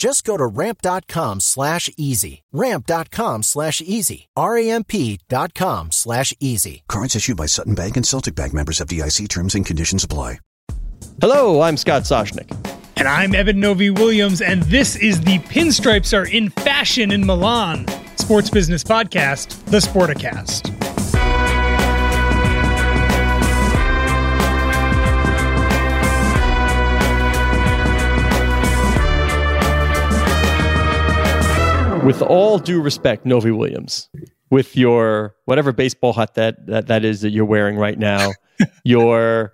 Just go to ramp.com slash easy. Ramp.com slash easy. R-A-M-P dot com slash easy. Cards issued by Sutton Bank and Celtic Bank members FDIC terms and conditions apply. Hello, I'm Scott Soshnick. And I'm Eben Novy Williams, and this is the Pinstripes Are in Fashion in Milan sports business podcast, The Sporticast. With all due respect, Novy Williams, with your whatever baseball hat that that, that is that you're wearing right now, your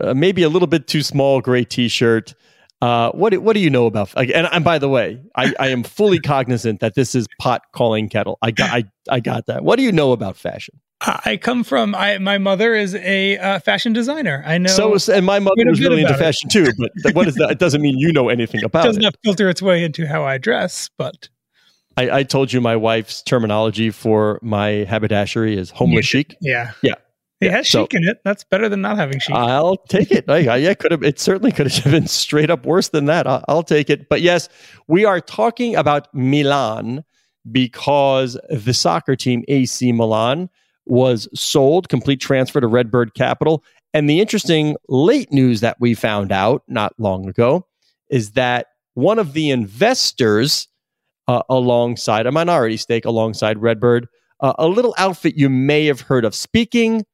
uh, maybe a little bit too small gray T-shirt. Uh, what what do you know about? And, and by the way, I, I am fully cognizant that this is pot calling kettle. I got I, I got that. What do you know about fashion? I come from. I my mother is a uh, fashion designer. I know. So is, and my mother was really into fashion too. But what is that? It doesn't mean you know anything about it. Doesn't it. filter its way into how I dress, but I, I, told you my wife's terminology for my haberdashery is homeless chic. Yeah. Yeah. It has so, chic in it. That's better than not having chic. I'll take it. I, I could have. It certainly could have been straight up worse than that. I'll, I'll take it. But yes, we are talking about Milan because the soccer team AC Milan was sold, complete transfer to Redbird Capital. And the interesting late news that we found out not long ago is that one of the investors uh, alongside a minority stake alongside Redbird, uh, a little outfit you may have heard of. Speaking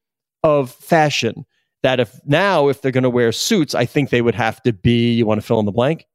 of fashion, that if now if they're going to wear suits, I think they would have to be. You want to fill in the blank?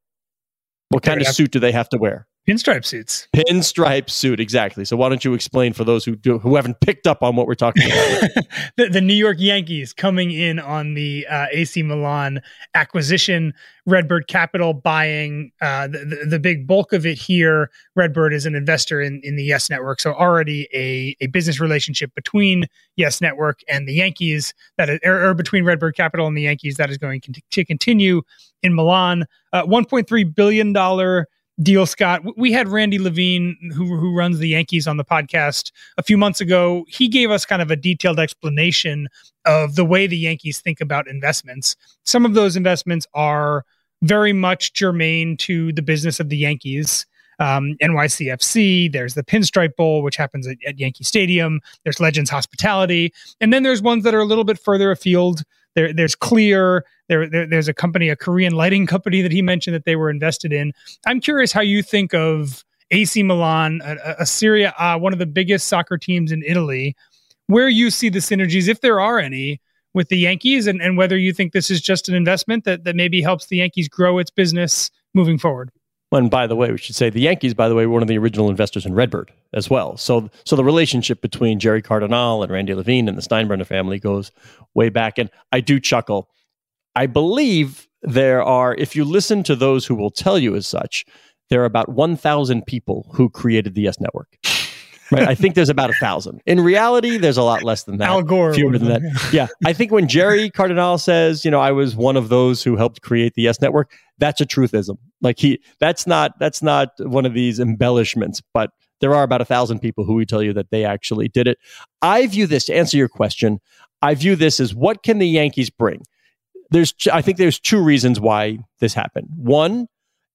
What kind of suit do they have to wear? Pinstripe suits. Pinstripe suit, exactly. So why don't you explain for those who do, who haven't picked up on what we're talking about? the, the, New York Yankees coming in on the uh, AC Milan acquisition, Redbird Capital buying uh, the, the, the big bulk of it here. Redbird is an investor in in the Yes Network, so already a a business relationship between Yes Network and the Yankees that is, or, or between Redbird Capital and the Yankees that is going to continue in Milan. Uh, 1.3 billion dollar deal, Scott. We had Randy Levine, who, who runs the Yankees, on the podcast a few months ago. He gave us kind of a detailed explanation of the way the Yankees think about investments. Some of those investments are very much germane to the business of the Yankees. Um, NYCFC, there's the Pinstripe Bowl, which happens at, at Yankee Stadium. There's Legends Hospitality. And then there's ones that are a little bit further afield there, there's Clear. There, there, there's a company, a Korean lighting company that he mentioned that they were invested in. I'm curious how you think of AC Milan, a, a Serie A, one of the biggest soccer teams in Italy, where you see the synergies, if there are any, with the Yankees, and, and whether you think this is just an investment that, that maybe helps the Yankees grow its business moving forward. And by the way, we should say the Yankees, by the way, were one of the original investors in Redbird as well. So, so the relationship between Jerry Cardinale and Randy Levine and the Steinbrenner family goes way back. And I do chuckle. I believe there are, if you listen to those who will tell you as such, there are about 1,000 people who created the Yes Network. Right. I think there's about a thousand. In reality, there's a lot less than that. Al Gore. Fewer than that. Yeah. I think when Jerry Cardinale says, you know, I was one of those who helped create the Yes Network, that's a truthism. Like he that's not that's not one of these embellishments, but there are about a thousand people who would tell you that they actually did it. I view this to answer your question. I view this as what can the Yankees bring? There's I think there's two reasons why this happened. One,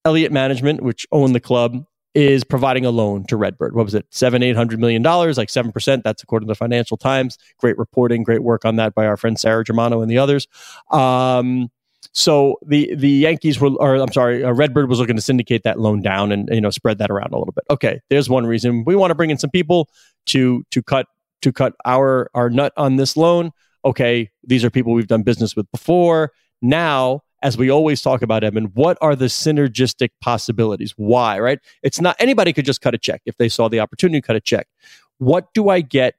Elliott Management, which owned the club, is providing a loan to Redbird. What was it? Seven, eight hundred million dollars, like seven percent. That's according to the Financial Times. Great reporting, great work on that by our friend Sarah Germano and the others. Um, so the the Yankees were, or I'm sorry, uh, Redbird was looking to syndicate that loan down and you know spread that around a little bit. Okay, there's one reason we want to bring in some people to to cut to cut our our nut on this loan. Okay, these are people we've done business with before. Now, as we always talk about, Eben, what are the synergistic possibilities? Why, right? It's not anybody could just cut a check if they saw the opportunity, cut a check. What do I get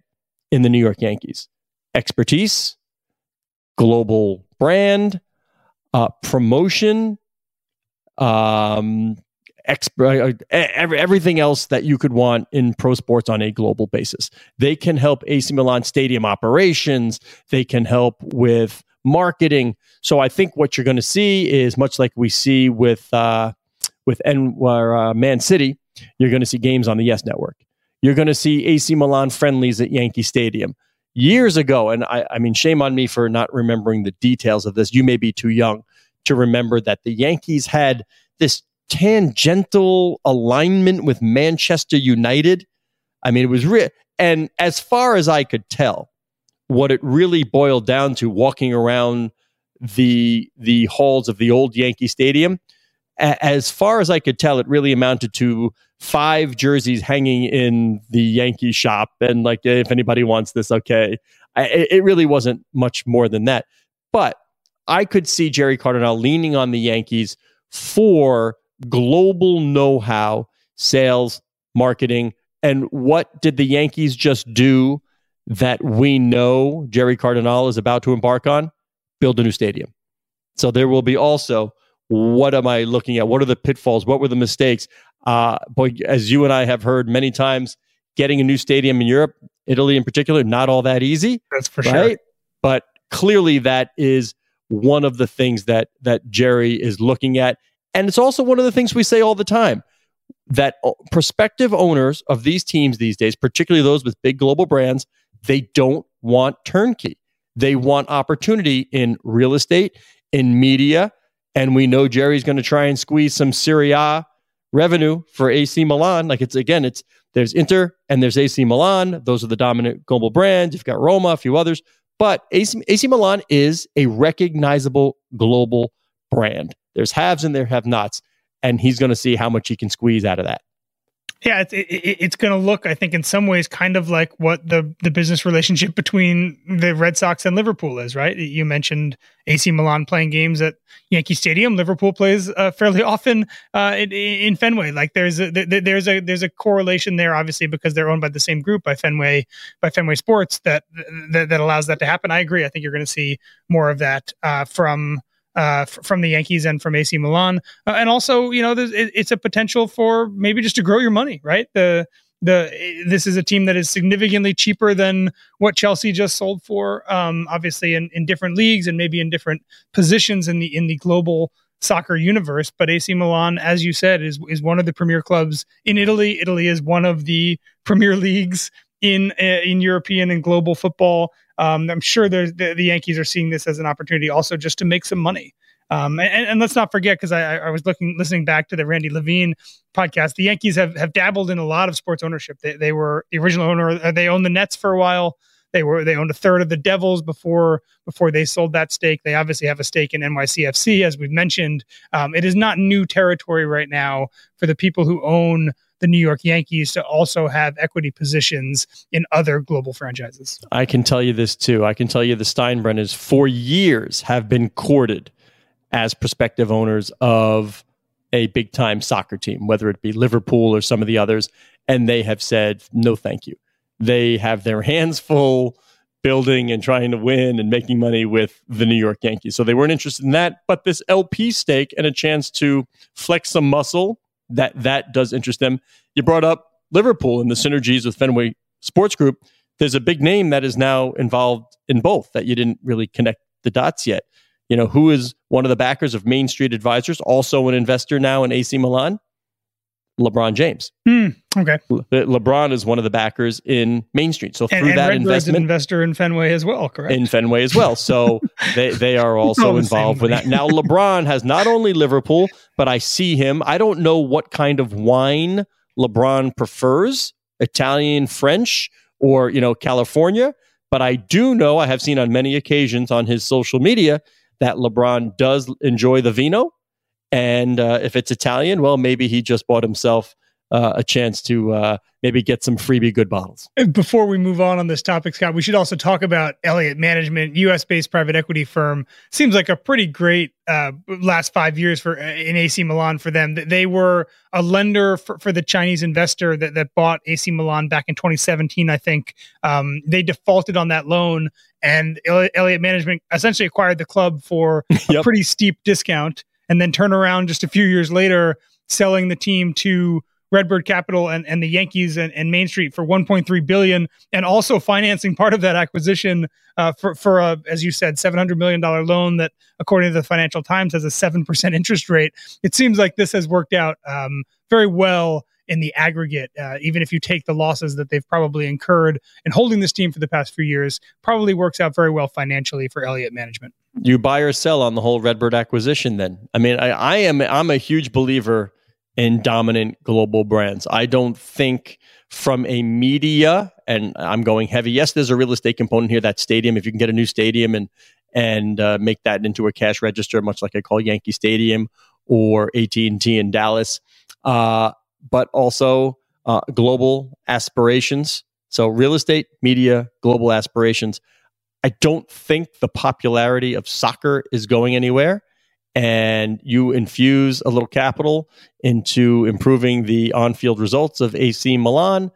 in the New York Yankees? Expertise, global brand, uh, promotion, um, exp- uh, every, everything else that you could want in pro sports on a global basis. They can help AC Milan stadium operations. They can help with marketing. So I think what you're going to see is much like we see with uh, with N- uh, Man City. You're going to see games on the Yes Network. You're going to see AC Milan friendlies at Yankee Stadium. Years ago, and I, I mean, shame on me for not remembering the details of this. You may be too young to remember that the Yankees had this tangential alignment with Manchester United. I mean, it was real. And as far as I could tell, what it really boiled down to walking around the the halls of the old Yankee Stadium, a- as far as I could tell, it really amounted to five jerseys hanging in the Yankee shop, and like if anybody wants this, okay. I, it really wasn't much more than that, but I could see Jerry Cardinale leaning on the Yankees for global know how, sales, marketing. And what did the Yankees just do that we know Jerry Cardinale is about to embark on? Build a new stadium. So there will be also what am I looking at? What are the pitfalls? What were the mistakes? Uh, boy, as you and I have heard many times, getting a new stadium in Europe, Italy in particular, not all that easy. That's for right? sure. But clearly, that is one of the things that that Jerry is looking at. And it's also one of the things we say all the time that prospective owners of these teams these days, particularly those with big global brands, they don't want turnkey. They want opportunity in real estate, in media, and we know Jerry's going to try and squeeze some Serie A revenue for AC Milan. Like it's again, it's there's Inter and there's AC Milan. Those are the dominant global brands. You've got Roma, a few others, but AC, AC Milan is a recognizable global brand. There's haves and there have nots, and he's going to see how much he can squeeze out of that. Yeah, it's it, it's going to look, I think, in some ways, kind of like what the the business relationship between the Red Sox and Liverpool is, right? You mentioned AC Milan playing games at Yankee Stadium. Liverpool plays uh, fairly often uh, in, in, Fenway. Like there's a there's a there's a correlation there, obviously, because they're owned by the same group by Fenway by Fenway Sports that that, that allows that to happen. I agree. I think you're going to see more of that uh, from uh, f- from the Yankees and from AC Milan, uh, and also you know it, it's a potential for maybe just to grow your money, right? The the this is a team that is significantly cheaper than what Chelsea just sold for. Um, obviously, in, in different leagues and maybe in different positions in the in the global soccer universe. But AC Milan, as you said, is is one of the premier clubs in Italy. Italy is one of the premier leagues in uh, in European and global football. Um, I'm sure the, the Yankees are seeing this as an opportunity also just to make some money. Um, and, and, let's not forget, because I, I, was looking, listening back to the Randy Levine podcast, the Yankees have, have dabbled in a lot of sports ownership. They, they were the original owner. Uh, they owned the Nets for a while. They were they owned a third of the Devils before before they sold that stake. They obviously have a stake in NYCFC, as we've mentioned. Um, it is not new territory right now for the people who own the New York Yankees to also have equity positions in other global franchises. I can tell you this too. I can tell you the Steinbrenners for years have been courted as prospective owners of a big time soccer team, whether it be Liverpool or some of the others, and they have said no, thank you. They have their hands full building and trying to win and making money with the New York Yankees. So they weren't interested in that. But this LP stake and a chance to flex some muscle that that does interest them. You brought up Liverpool and the synergies with Fenway Sports Group. There's a big name that is now involved in both that you didn't really connect the dots yet. You know, who is one of the backers of Main Street Advisors, also an investor now in AC Milan? LeBron James. Mm, okay. Le- LeBron is one of the backers in Main Street. So through and, and that investment, an investor in Fenway as well, correct? In Fenway as well. So they they are also involved with that. Now LeBron has not only Liverpool, but I see him. I don't know what kind of wine LeBron prefers, Italian, French, or you know California. But I do know I have seen on many occasions on his social media that LeBron does enjoy the vino and uh, if it's Italian, well, maybe he just bought himself uh, a chance to uh, maybe get some freebie good bottles. Before we move on on this topic, Scott, we should also talk about Elliott Management, U.S. based private equity firm. Seems like a pretty great uh, last five years for uh, in AC Milan for them. They were a lender for, for the Chinese investor that, that bought AC Milan back in 2017, I think. Um, they defaulted on that loan, and Elliott Management essentially acquired the club for yep. a pretty steep discount, and then turn around just a few years later, selling the team to Redbird Capital and, and the Yankees and, and Main Street for 1.3 billion, and also financing part of that acquisition uh, for for a, as you said, 700 million dollar loan that, according to the Financial Times, has a seven percent interest rate. It seems like this has worked out um, very well in the aggregate, uh, even if you take the losses that they've probably incurred in holding this team for the past few years, probably works out very well financially for Elliott Management. You buy or sell on the whole Redbird acquisition, then. I mean, I, I am I'm a huge believer in dominant global brands. I don't think from a media, and I'm going heavy. Yes, there's a real estate component here. That stadium, if you can get a new stadium and and uh, make that into a cash register, much like I call Yankee Stadium or AT and T in Dallas, uh, but also uh, global aspirations. So real estate, media, global aspirations. I don't think the popularity of soccer is going anywhere and you infuse a little capital into improving the on field results of AC Milan.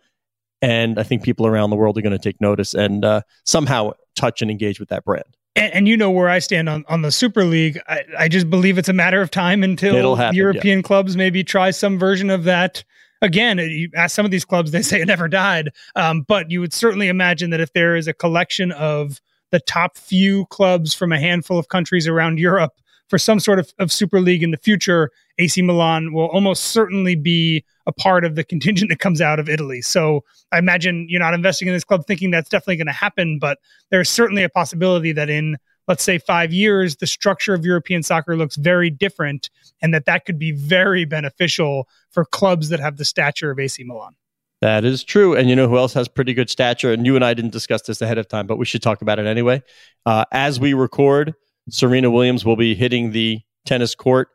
And I think people around the world are going to take notice and uh, somehow touch and engage with that brand. And, and, you know where I stand on, on the Super League. I, I just believe it's a matter of time until happen, European yeah. clubs maybe try some version of that. Again, you ask some of these clubs, they say it never died. Um, but you would certainly imagine that if there is a collection of the top few clubs from a handful of countries around Europe for some sort of, of Super League in the future, AC Milan will almost certainly be a part of the contingent that comes out of Italy. So I imagine you're not investing in this club thinking that's definitely going to happen, but there's certainly a possibility that in let's say five years, the structure of European soccer looks very different, and that that could be very beneficial for clubs that have the stature of AC Milan. That is true. And you know who else has pretty good stature? And you and I didn't discuss this ahead of time, but we should talk about it anyway. Uh, as we record, Serena Williams will be hitting the tennis court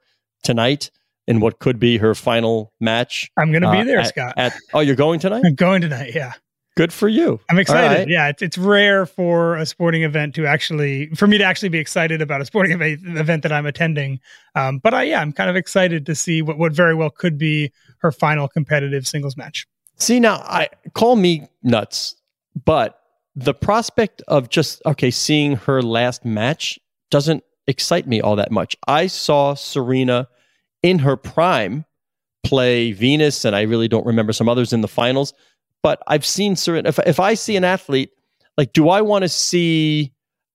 tonight in what could be her final match. I'm going to be uh, there, at, Scott. At, oh, you're going tonight? I'm going tonight. Yeah. Good for you. I'm excited. Right. Yeah, it's, it's rare for a sporting event to actually, for me to actually be excited about a sporting event, event that I'm attending. Um, but I, yeah, I'm kind of excited to see what, what very well could be her final competitive singles match. See, now I call me nuts, but the prospect of just, okay, seeing her last match doesn't excite me all that much. I saw Serena in her prime play Venus, and I really don't remember some others in the finals. But I've seen Serena. If, if I see an athlete, like, do I want to see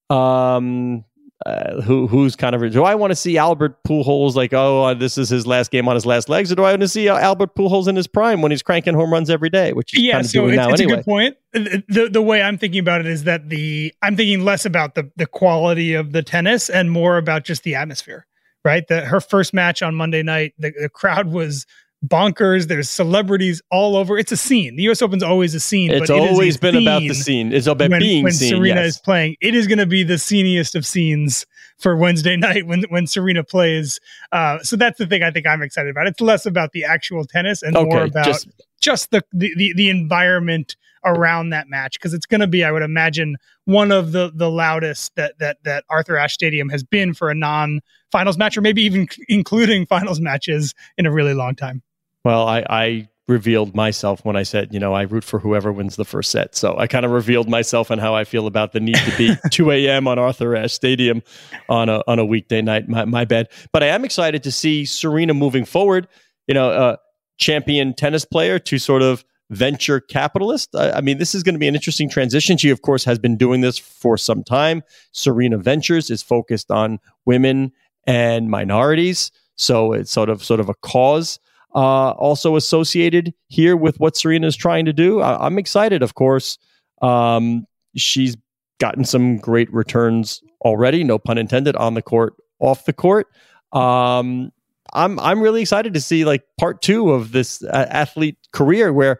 um, uh, who who's kind of do I want to see Albert Pujols like oh uh, this is his last game on his last legs or do I want to see uh, Albert Pujols in his prime when he's cranking home runs every day which yeah kind of so doing it's, it's anyway. a good point the the way I'm thinking about it is that the I'm thinking less about the the quality of the tennis and more about just the atmosphere right that her first match on Monday night the, the crowd was bonkers. There's celebrities all over. It's a scene. The U.S. Open's always a scene. It's always been about the scene. It's about when, being when seen. Serena yes. is playing. It is going to be the sceniest of scenes for Wednesday night when when Serena plays. Uh, so that's the thing I think I'm excited about. It's less about the actual tennis and okay, more about just, just the, the the the environment around that match because it's going to be, I would imagine, one of the the loudest that that that Arthur Ashe Stadium has been for a non finals match, or maybe even including finals matches in a really long time. Well, I, I revealed myself when I said, you know, I root for whoever wins the first set. So I kind of revealed myself and how I feel about the need to be 2 a.m. on Arthur Ashe Stadium on a on a weekday night. My, my bad. But I am excited to see Serena moving forward. You know, a champion tennis player to sort of venture capitalist. I, I mean, this is going to be an interesting transition. She, of course, has been doing this for some time. Serena Ventures is focused on women and minorities. So it's sort of sort of a cause uh, also associated here with what Serena is trying to do. I- am excited, of course. Um, she's gotten some great returns already, no pun intended, on the court, off the court. Um, I'm I'm really excited to see like part two of this uh, athlete career. Where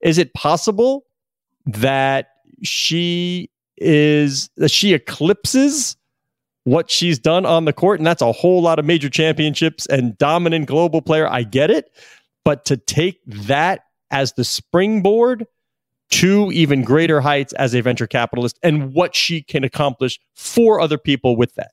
is it possible that she is that she eclipses what she's done on the court, and that's a whole lot of major championships and dominant global player. I get it. but to take that as the springboard to even greater heights as a venture capitalist and what she can accomplish for other people with that.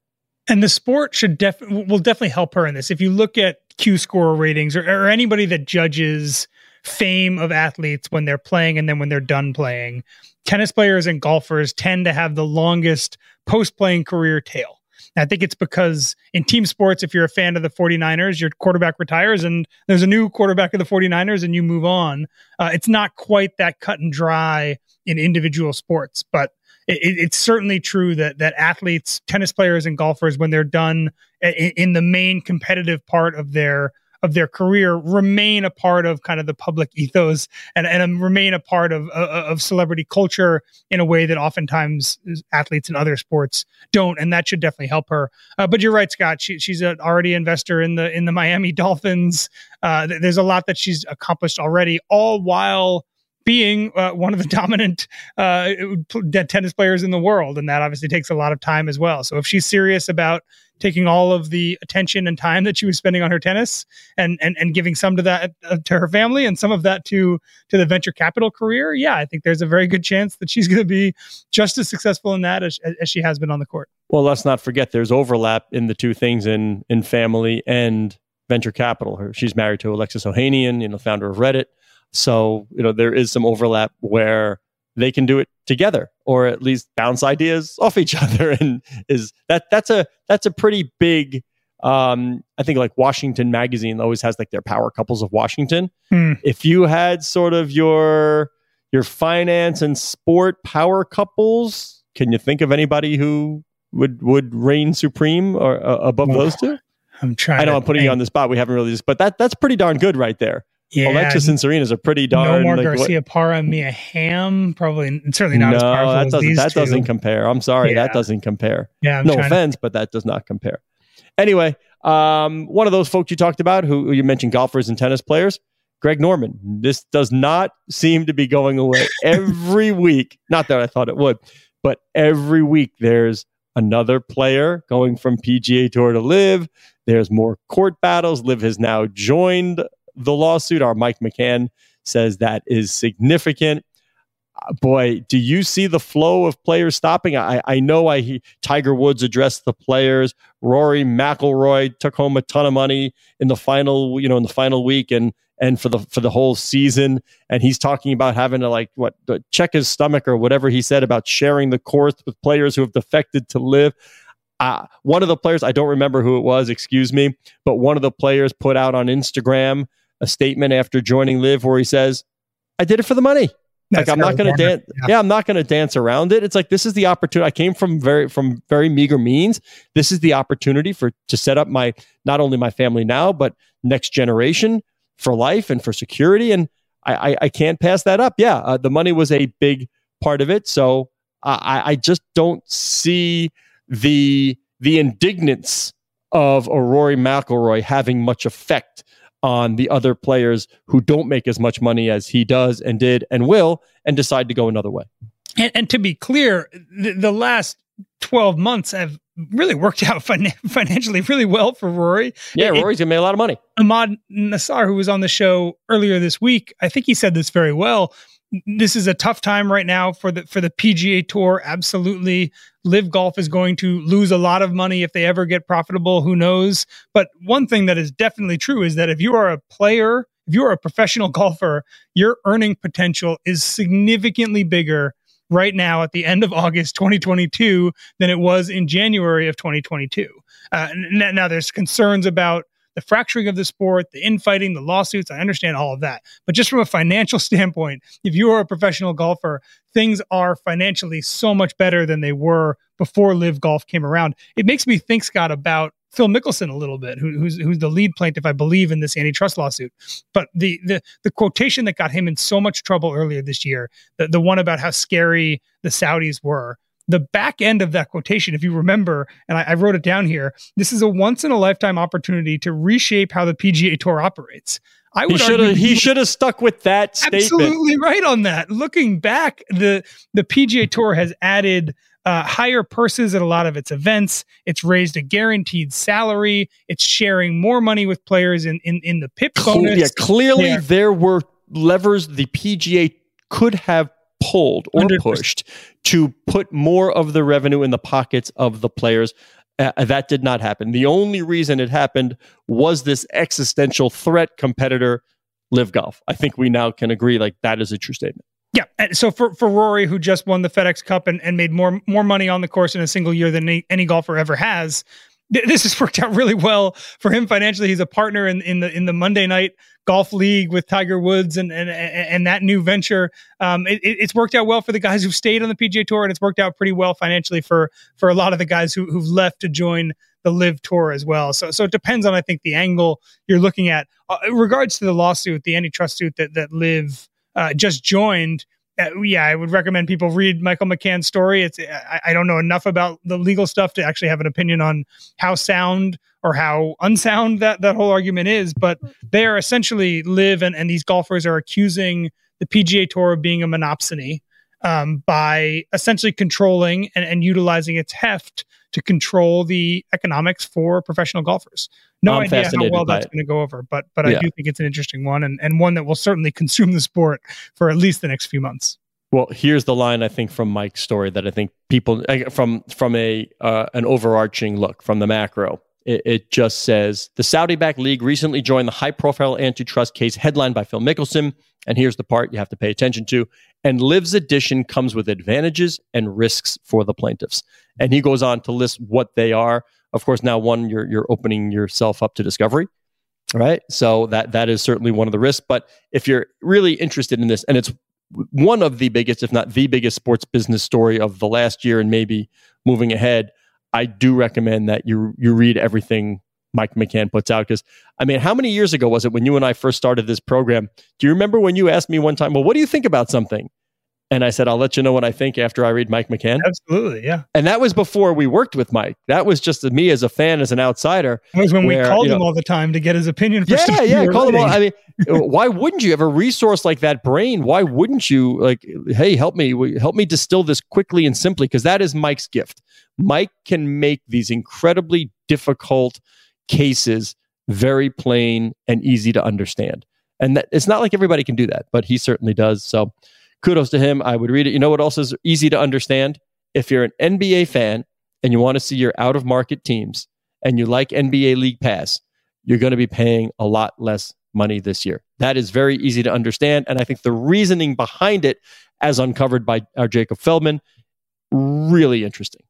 And the sport should def- will definitely help her in this. If you look at Q score ratings or, or anybody that judges fame of athletes when they're playing and then when they're done playing, tennis players and golfers tend to have the longest post playing career tail. I think it's because in team sports, if you're a fan of the 49ers, your quarterback retires and there's a new quarterback of the 49ers and you move on. Uh, it's not quite that cut and dry in individual sports, but it, it's certainly true that that athletes, tennis players, and golfers, when they're done in, in the main competitive part of their of their career remain a part of kind of the public ethos and, and remain a part of, of celebrity culture in a way that oftentimes athletes in other sports don't. And that should definitely help her. Uh, but you're right, Scott. She, she's an already investor in the, in the Miami Dolphins. Uh, there's a lot that she's accomplished already, all while being uh, one of the dominant uh, tennis players in the world. And that obviously takes a lot of time as well. So if she's serious about taking all of the attention and time that she was spending on her tennis and and, and giving some to that uh, to her family and some of that to to the venture capital career yeah i think there's a very good chance that she's going to be just as successful in that as, as she has been on the court well let's not forget there's overlap in the two things in in family and venture capital her she's married to alexis ohanian you know founder of reddit so you know there is some overlap where they can do it together or at least bounce ideas off each other and is that that's a that's a pretty big um, I think like Washington magazine always has like their power couples of Washington. Hmm. If you had sort of your your finance and sport power couples, can you think of anybody who would would reign supreme or uh, above those two? I'm trying. I know I'm putting think. you on the spot. We haven't really, just, but that that's pretty darn good right there. Yeah, Alexis and Serena's a pretty darn. No more like, Garcia Parra, Mia Hamm, probably certainly not no, as powerful that doesn't, that two. doesn't compare. I'm sorry, yeah. that doesn't compare. Yeah, I'm no offense, to... but that does not compare. Anyway, um, one of those folks you talked about, who, who you mentioned, golfers and tennis players, Greg Norman. This does not seem to be going away every week. Not that I thought it would, but every week there's another player going from PGA Tour to LIV. There's more court battles. LIV has now joined the lawsuit. Our Mike McCann says that is significant. Uh, boy, do you see the flow of players stopping? I, I know I he, Tiger Woods addressed the players. Rory McIlroy took home a ton of money in the final, you know, in the final week and and for the for the whole season. And he's talking about having to like what check his stomach or whatever he said about sharing the course with players who have defected to LIV. Uh, one of the players, I don't remember who it was, excuse me, but one of the players put out on Instagram a statement after joining LIV where he says, I did it for the money. That's like I'm not going to dance. Yeah. yeah. I'm not going to dance around it. It's like this is the opportunity. I came from very from very meager means. This is the opportunity for to set up my not only my family now, but next generation for life and for security. And I I, I can't pass that up. Yeah, uh, the money was a big part of it. So I I just don't see the the indignance of a Rory McIlroy having much effect on the other players who don't make as much money as he does and did and will and decide to go another way. And, and to be clear, the, the, last 12 months have really worked out fin- financially really well for Rory. Yeah, Rory's going to make a lot of money. Ahmad Nassar, who was on the show earlier this week, I think he said this very well this is a tough time right now for the for the PGA Tour. Absolutely, LIV Golf is going to lose a lot of money if they ever get profitable. Who knows? But one thing that is definitely true is that if you are a player, if you are a professional golfer, your earning potential is significantly bigger right now at the end of August 2022 than it was in January of 2022. Uh, now, there's concerns about the fracturing of the sport, the infighting, the lawsuits. I understand all of that. But just from a financial standpoint, if you are a professional golfer, things are financially so much better than they were before LIV Golf came around. It makes me think, Scott, about Phil Mickelson a little bit, who, who's who's the lead plaintiff, I believe, in this antitrust lawsuit. But the the the quotation that got him in so much trouble earlier this year, the, the one about how scary the Saudis were, the back end of that quotation, if you remember, and I, I, wrote it down here, this is a once in a lifetime opportunity to reshape how the PGA Tour operates. I would he should have he should have stuck with that statement. Absolutely right on that. Looking back, the the PGA Tour has added uh, higher purses at a lot of its events. It's raised a guaranteed salary. It's sharing more money with players in in, in the PIP bonus. Yeah, clearly Yeah. there were levers the PGA could have pulled or 100%. pushed to put more of the revenue in the pockets of the players. Uh, that did not happen. The only reason it happened was this existential threat competitor, LIV Golf. I think we now can agree like that is a true statement. Yeah. And so for, for Rory, who just won the FedEx Cup and, and made more more money on the course in a single year than any, any golfer ever has, this has worked out really well for him financially. He's a partner in, in the in the Monday night golf league with Tiger Woods and and and that new venture. Um, it, it- it's worked out well for the guys who've stayed on the PGA Tour, and it's worked out pretty well financially for for a lot of the guys who, who've left to join the LIV Tour as well. So so it depends on I think the angle you're looking at. Uh, in regards to the lawsuit, the antitrust suit that that LIV uh, just joined. Uh, yeah, I would recommend people read Michael McCann's story. It's I, I don't know enough about the legal stuff to actually have an opinion on how sound or how unsound that that whole argument is. But they are essentially LIV and, and these golfers are accusing the PGA Tour of being a monopsony um, by essentially controlling and, and utilizing its heft to control the economics for professional golfers. No I'm idea how well that's going to go over, but but I do think it's an interesting one and, and one that will certainly consume the sport for at least the next few months. Well, here's the line I think from Mike's story that I think people from from a uh, an overarching look from the macro. It, it just says the Saudi-backed league recently joined the high-profile antitrust case headlined by Phil Mickelson. And here's the part you have to pay attention to. And LIV's addition comes with advantages and risks for the plaintiffs. And he goes on to list what they are. Of course, now one you're you're opening yourself up to discovery right so that that is certainly one of the risks but if you're really interested in this and it's one of the biggest if not the biggest sports business story of the last year and maybe moving ahead i do recommend that you you read everything mike mccann puts out because i mean how many years ago was it when you and i first started this program? Do you remember when you asked me one time well what do you think about something and i said i'll let you know what i think after i read mike mccann Absolutely, yeah. and that was before we worked with mike that was just me as a fan as an outsider That was when we called you him all the time to get his opinion. For yeah, yeah. Call them all. I mean, why wouldn't you have a resource like that brain? Why wouldn't you like, hey, help me, help me distill this quickly and simply? Because that is Mike's gift. Mike can make these incredibly difficult cases very plain and easy to understand. And that, it's not like everybody can do that, but he certainly does. So kudos to him. I would read it. You know what else is easy to understand? If you're an NBA fan and you want to see your out of market teams and you like NBA League Pass, you're going to be paying a lot less money this year. That is very easy to understand. And I think the reasoning behind it, as uncovered by our Jacob Feldman, really interesting.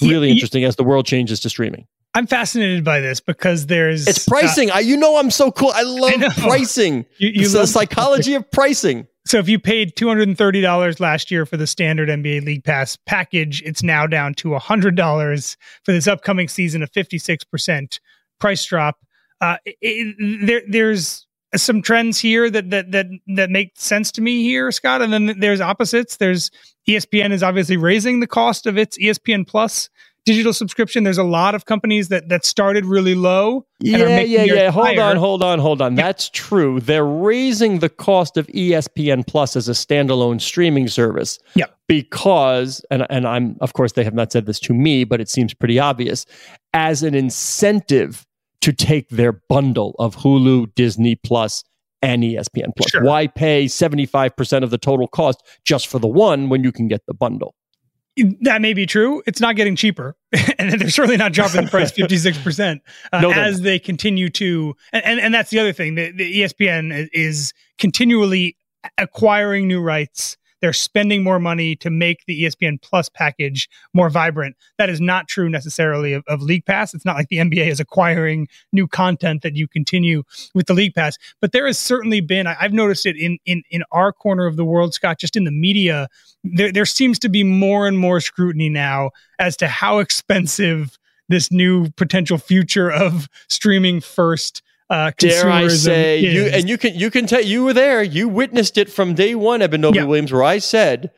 Really interesting as the world changes to streaming. I'm fascinated by this because there's It's uh, pricing. I, you know, I'm so cool. I love know. pricing. you, you it's the love- psychology of pricing. So if you paid two hundred and thirty dollars last year for the standard NBA League Pass package, it's now down to hundred dollars for this upcoming season, a fifty six percent price drop. Uh, it- it- there, there's some trends here that that that that make sense to me here, Scott, and then there's opposites. There's ESPN is obviously raising the cost of its ESPN Plus digital subscription. There's a lot of companies that that started really low. and are Yeah, yeah, yeah. Hold higher. on, hold on, hold on. That's true. They're raising the cost of ESPN Plus as a standalone streaming service. Yeah. Because, and, and I'm, of course, they have not said this to me, but it seems pretty obvious, as an incentive to take their bundle of Hulu, Disney Plus, and ESPN Plus. Sure. Why pay 75% of the total cost just for the one when you can get the bundle? That may be true. It's not getting cheaper, and they're certainly not dropping the price fifty six percent uh, as they continue to. And, and and that's the other thing. The, the ESPN is continually acquiring new rights. They're spending more money to make the ESPN Plus package more vibrant. That is not true necessarily of, of League Pass. It's not like the NBA is acquiring new content that you continue with the League Pass. But there has certainly been. I, I've noticed it in in in our corner of the world, Scott, just in the media there, there seems to be more and more scrutiny now as to how expensive this new potential future of streaming first uh, Dare I say you and you can you can tell you were there. You witnessed it from day one, Eben Noble Yeah. Williams, where I said,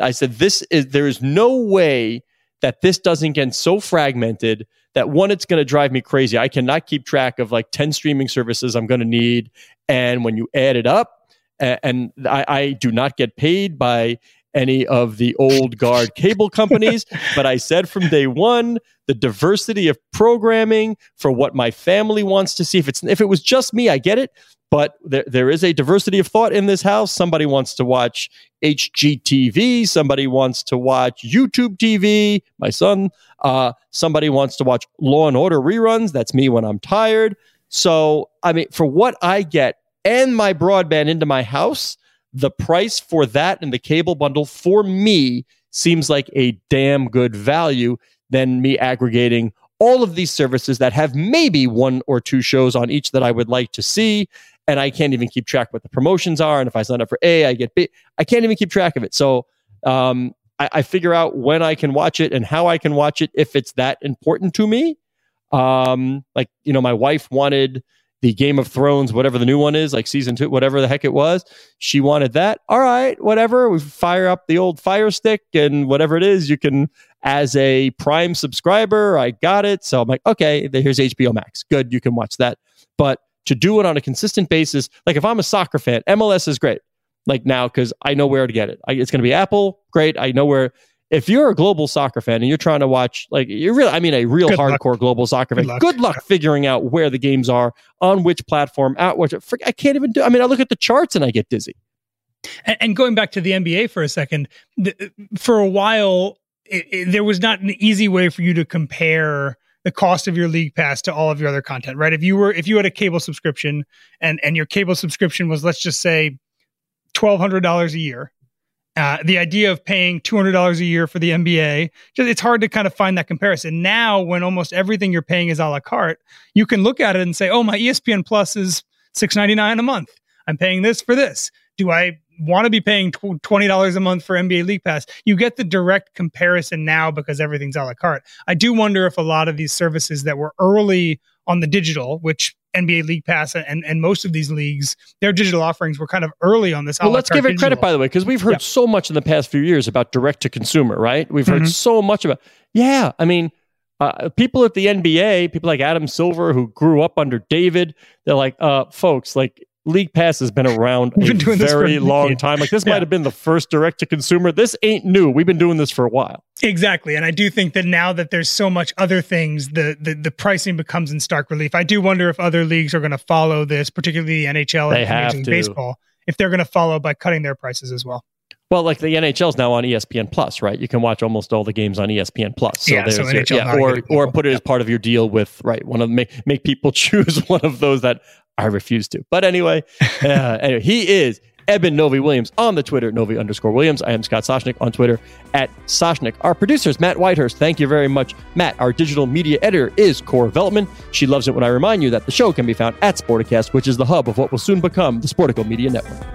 I said this is there is no way that this doesn't get so fragmented that one, it's going to drive me crazy. I cannot keep track of like ten streaming services I'm going to need, and when you add it up, a- and I, I do not get paid by any of the old guard cable companies, but I said from day one the diversity of programming for what my family wants to see. If it's if it was just me, I get it. But there, there is a diversity of thought in this house. Somebody wants to watch HGTV. Somebody wants to watch YouTube TV. My son. Uh, somebody wants to watch Law and Order reruns. That's me when I'm tired. So, I mean, for what I get and my broadband into my house, the price for that and the cable bundle for me seems like a damn good value than me aggregating all of these services that have maybe one or two shows on each that I would like to see. And I can't even keep track what the promotions are. And if I sign up for A, I get B. I can't even keep track of it. So um, I, I, figure out when I can watch it and how I can watch it if it's that important to me. Um, like, you know, my wife wanted the Game of Thrones, whatever the new one is, like season two, whatever the heck it was. She wanted that. All right, whatever. We fire up the old Fire Stick and whatever it is, you can, as a Prime subscriber, I got it. So I'm like, okay, here's HBO Max. Good, you can watch that. But to do it on a consistent basis, like if I'm a soccer fan, MLS is great. Like now, because I know where to get it. I, it's going to be Apple. Great. I know where if you're a global soccer fan and you're trying to watch like you're really I mean a real good hardcore luck. global soccer good fan, luck. good luck figuring out where the games are on which platform at which I can't even do I mean I look at the charts and I get dizzy. And, and going back to the NBA for a second, the, for a while it, it, there was not an easy way for you to compare the cost of your league pass to all of your other content, right? If you were if you had a cable subscription and and your cable subscription was let's just say twelve hundred dollars a year, uh, the idea of paying $200 a year for the NBA, just, it's hard to kind of find that comparison. Now, when almost everything you're paying is a la carte, you can look at it and say, oh, my ESPN Plus is $6.99 a month. I'm paying this for this. Do I want to be paying $20 a month for NBA League Pass? You get the direct comparison now because everything's a la carte. I do wonder if a lot of these services that were early on the digital, which NBA League Pass and, and most of these leagues, their digital offerings were kind of early on this. Well, let's give it digital. credit, by the way, because we've heard yeah. so much in the past few years about direct to consumer, right? We've heard mm-hmm. so much about, yeah, I mean, uh, people at the NBA, people like Adam Silver who grew up under David, they're like, uh, folks, like League Pass has been around a very long time. Like this yeah. might have been the first direct to consumer. This ain't new. We've been doing this for a while. Exactly. And I do think that now that there's so much other things, the the, the pricing becomes in stark relief. I do wonder if other leagues are going to follow this, particularly the NHL they and Major Baseball, if they're going to follow by cutting their prices as well. Well, like the NHL is now on ESPN Plus, right? You can watch almost all the games on ESPN Plus. So yeah, so NHL yeah, or or put it as part of your deal with right one of make make people choose one of those that I refuse to. But anyway, uh, anyway, he is Eben Novy Williams on the Twitter, Novy underscore Williams. I am Scott Soshnick on Twitter at Soshnick. Our producers, Matt Whitehurst. Thank you very much, Matt. Our digital media editor is Cora Veltman. She loves it when I remind you that the show can be found at Sporticast, which is the hub of what will soon become the Sportico Media Network.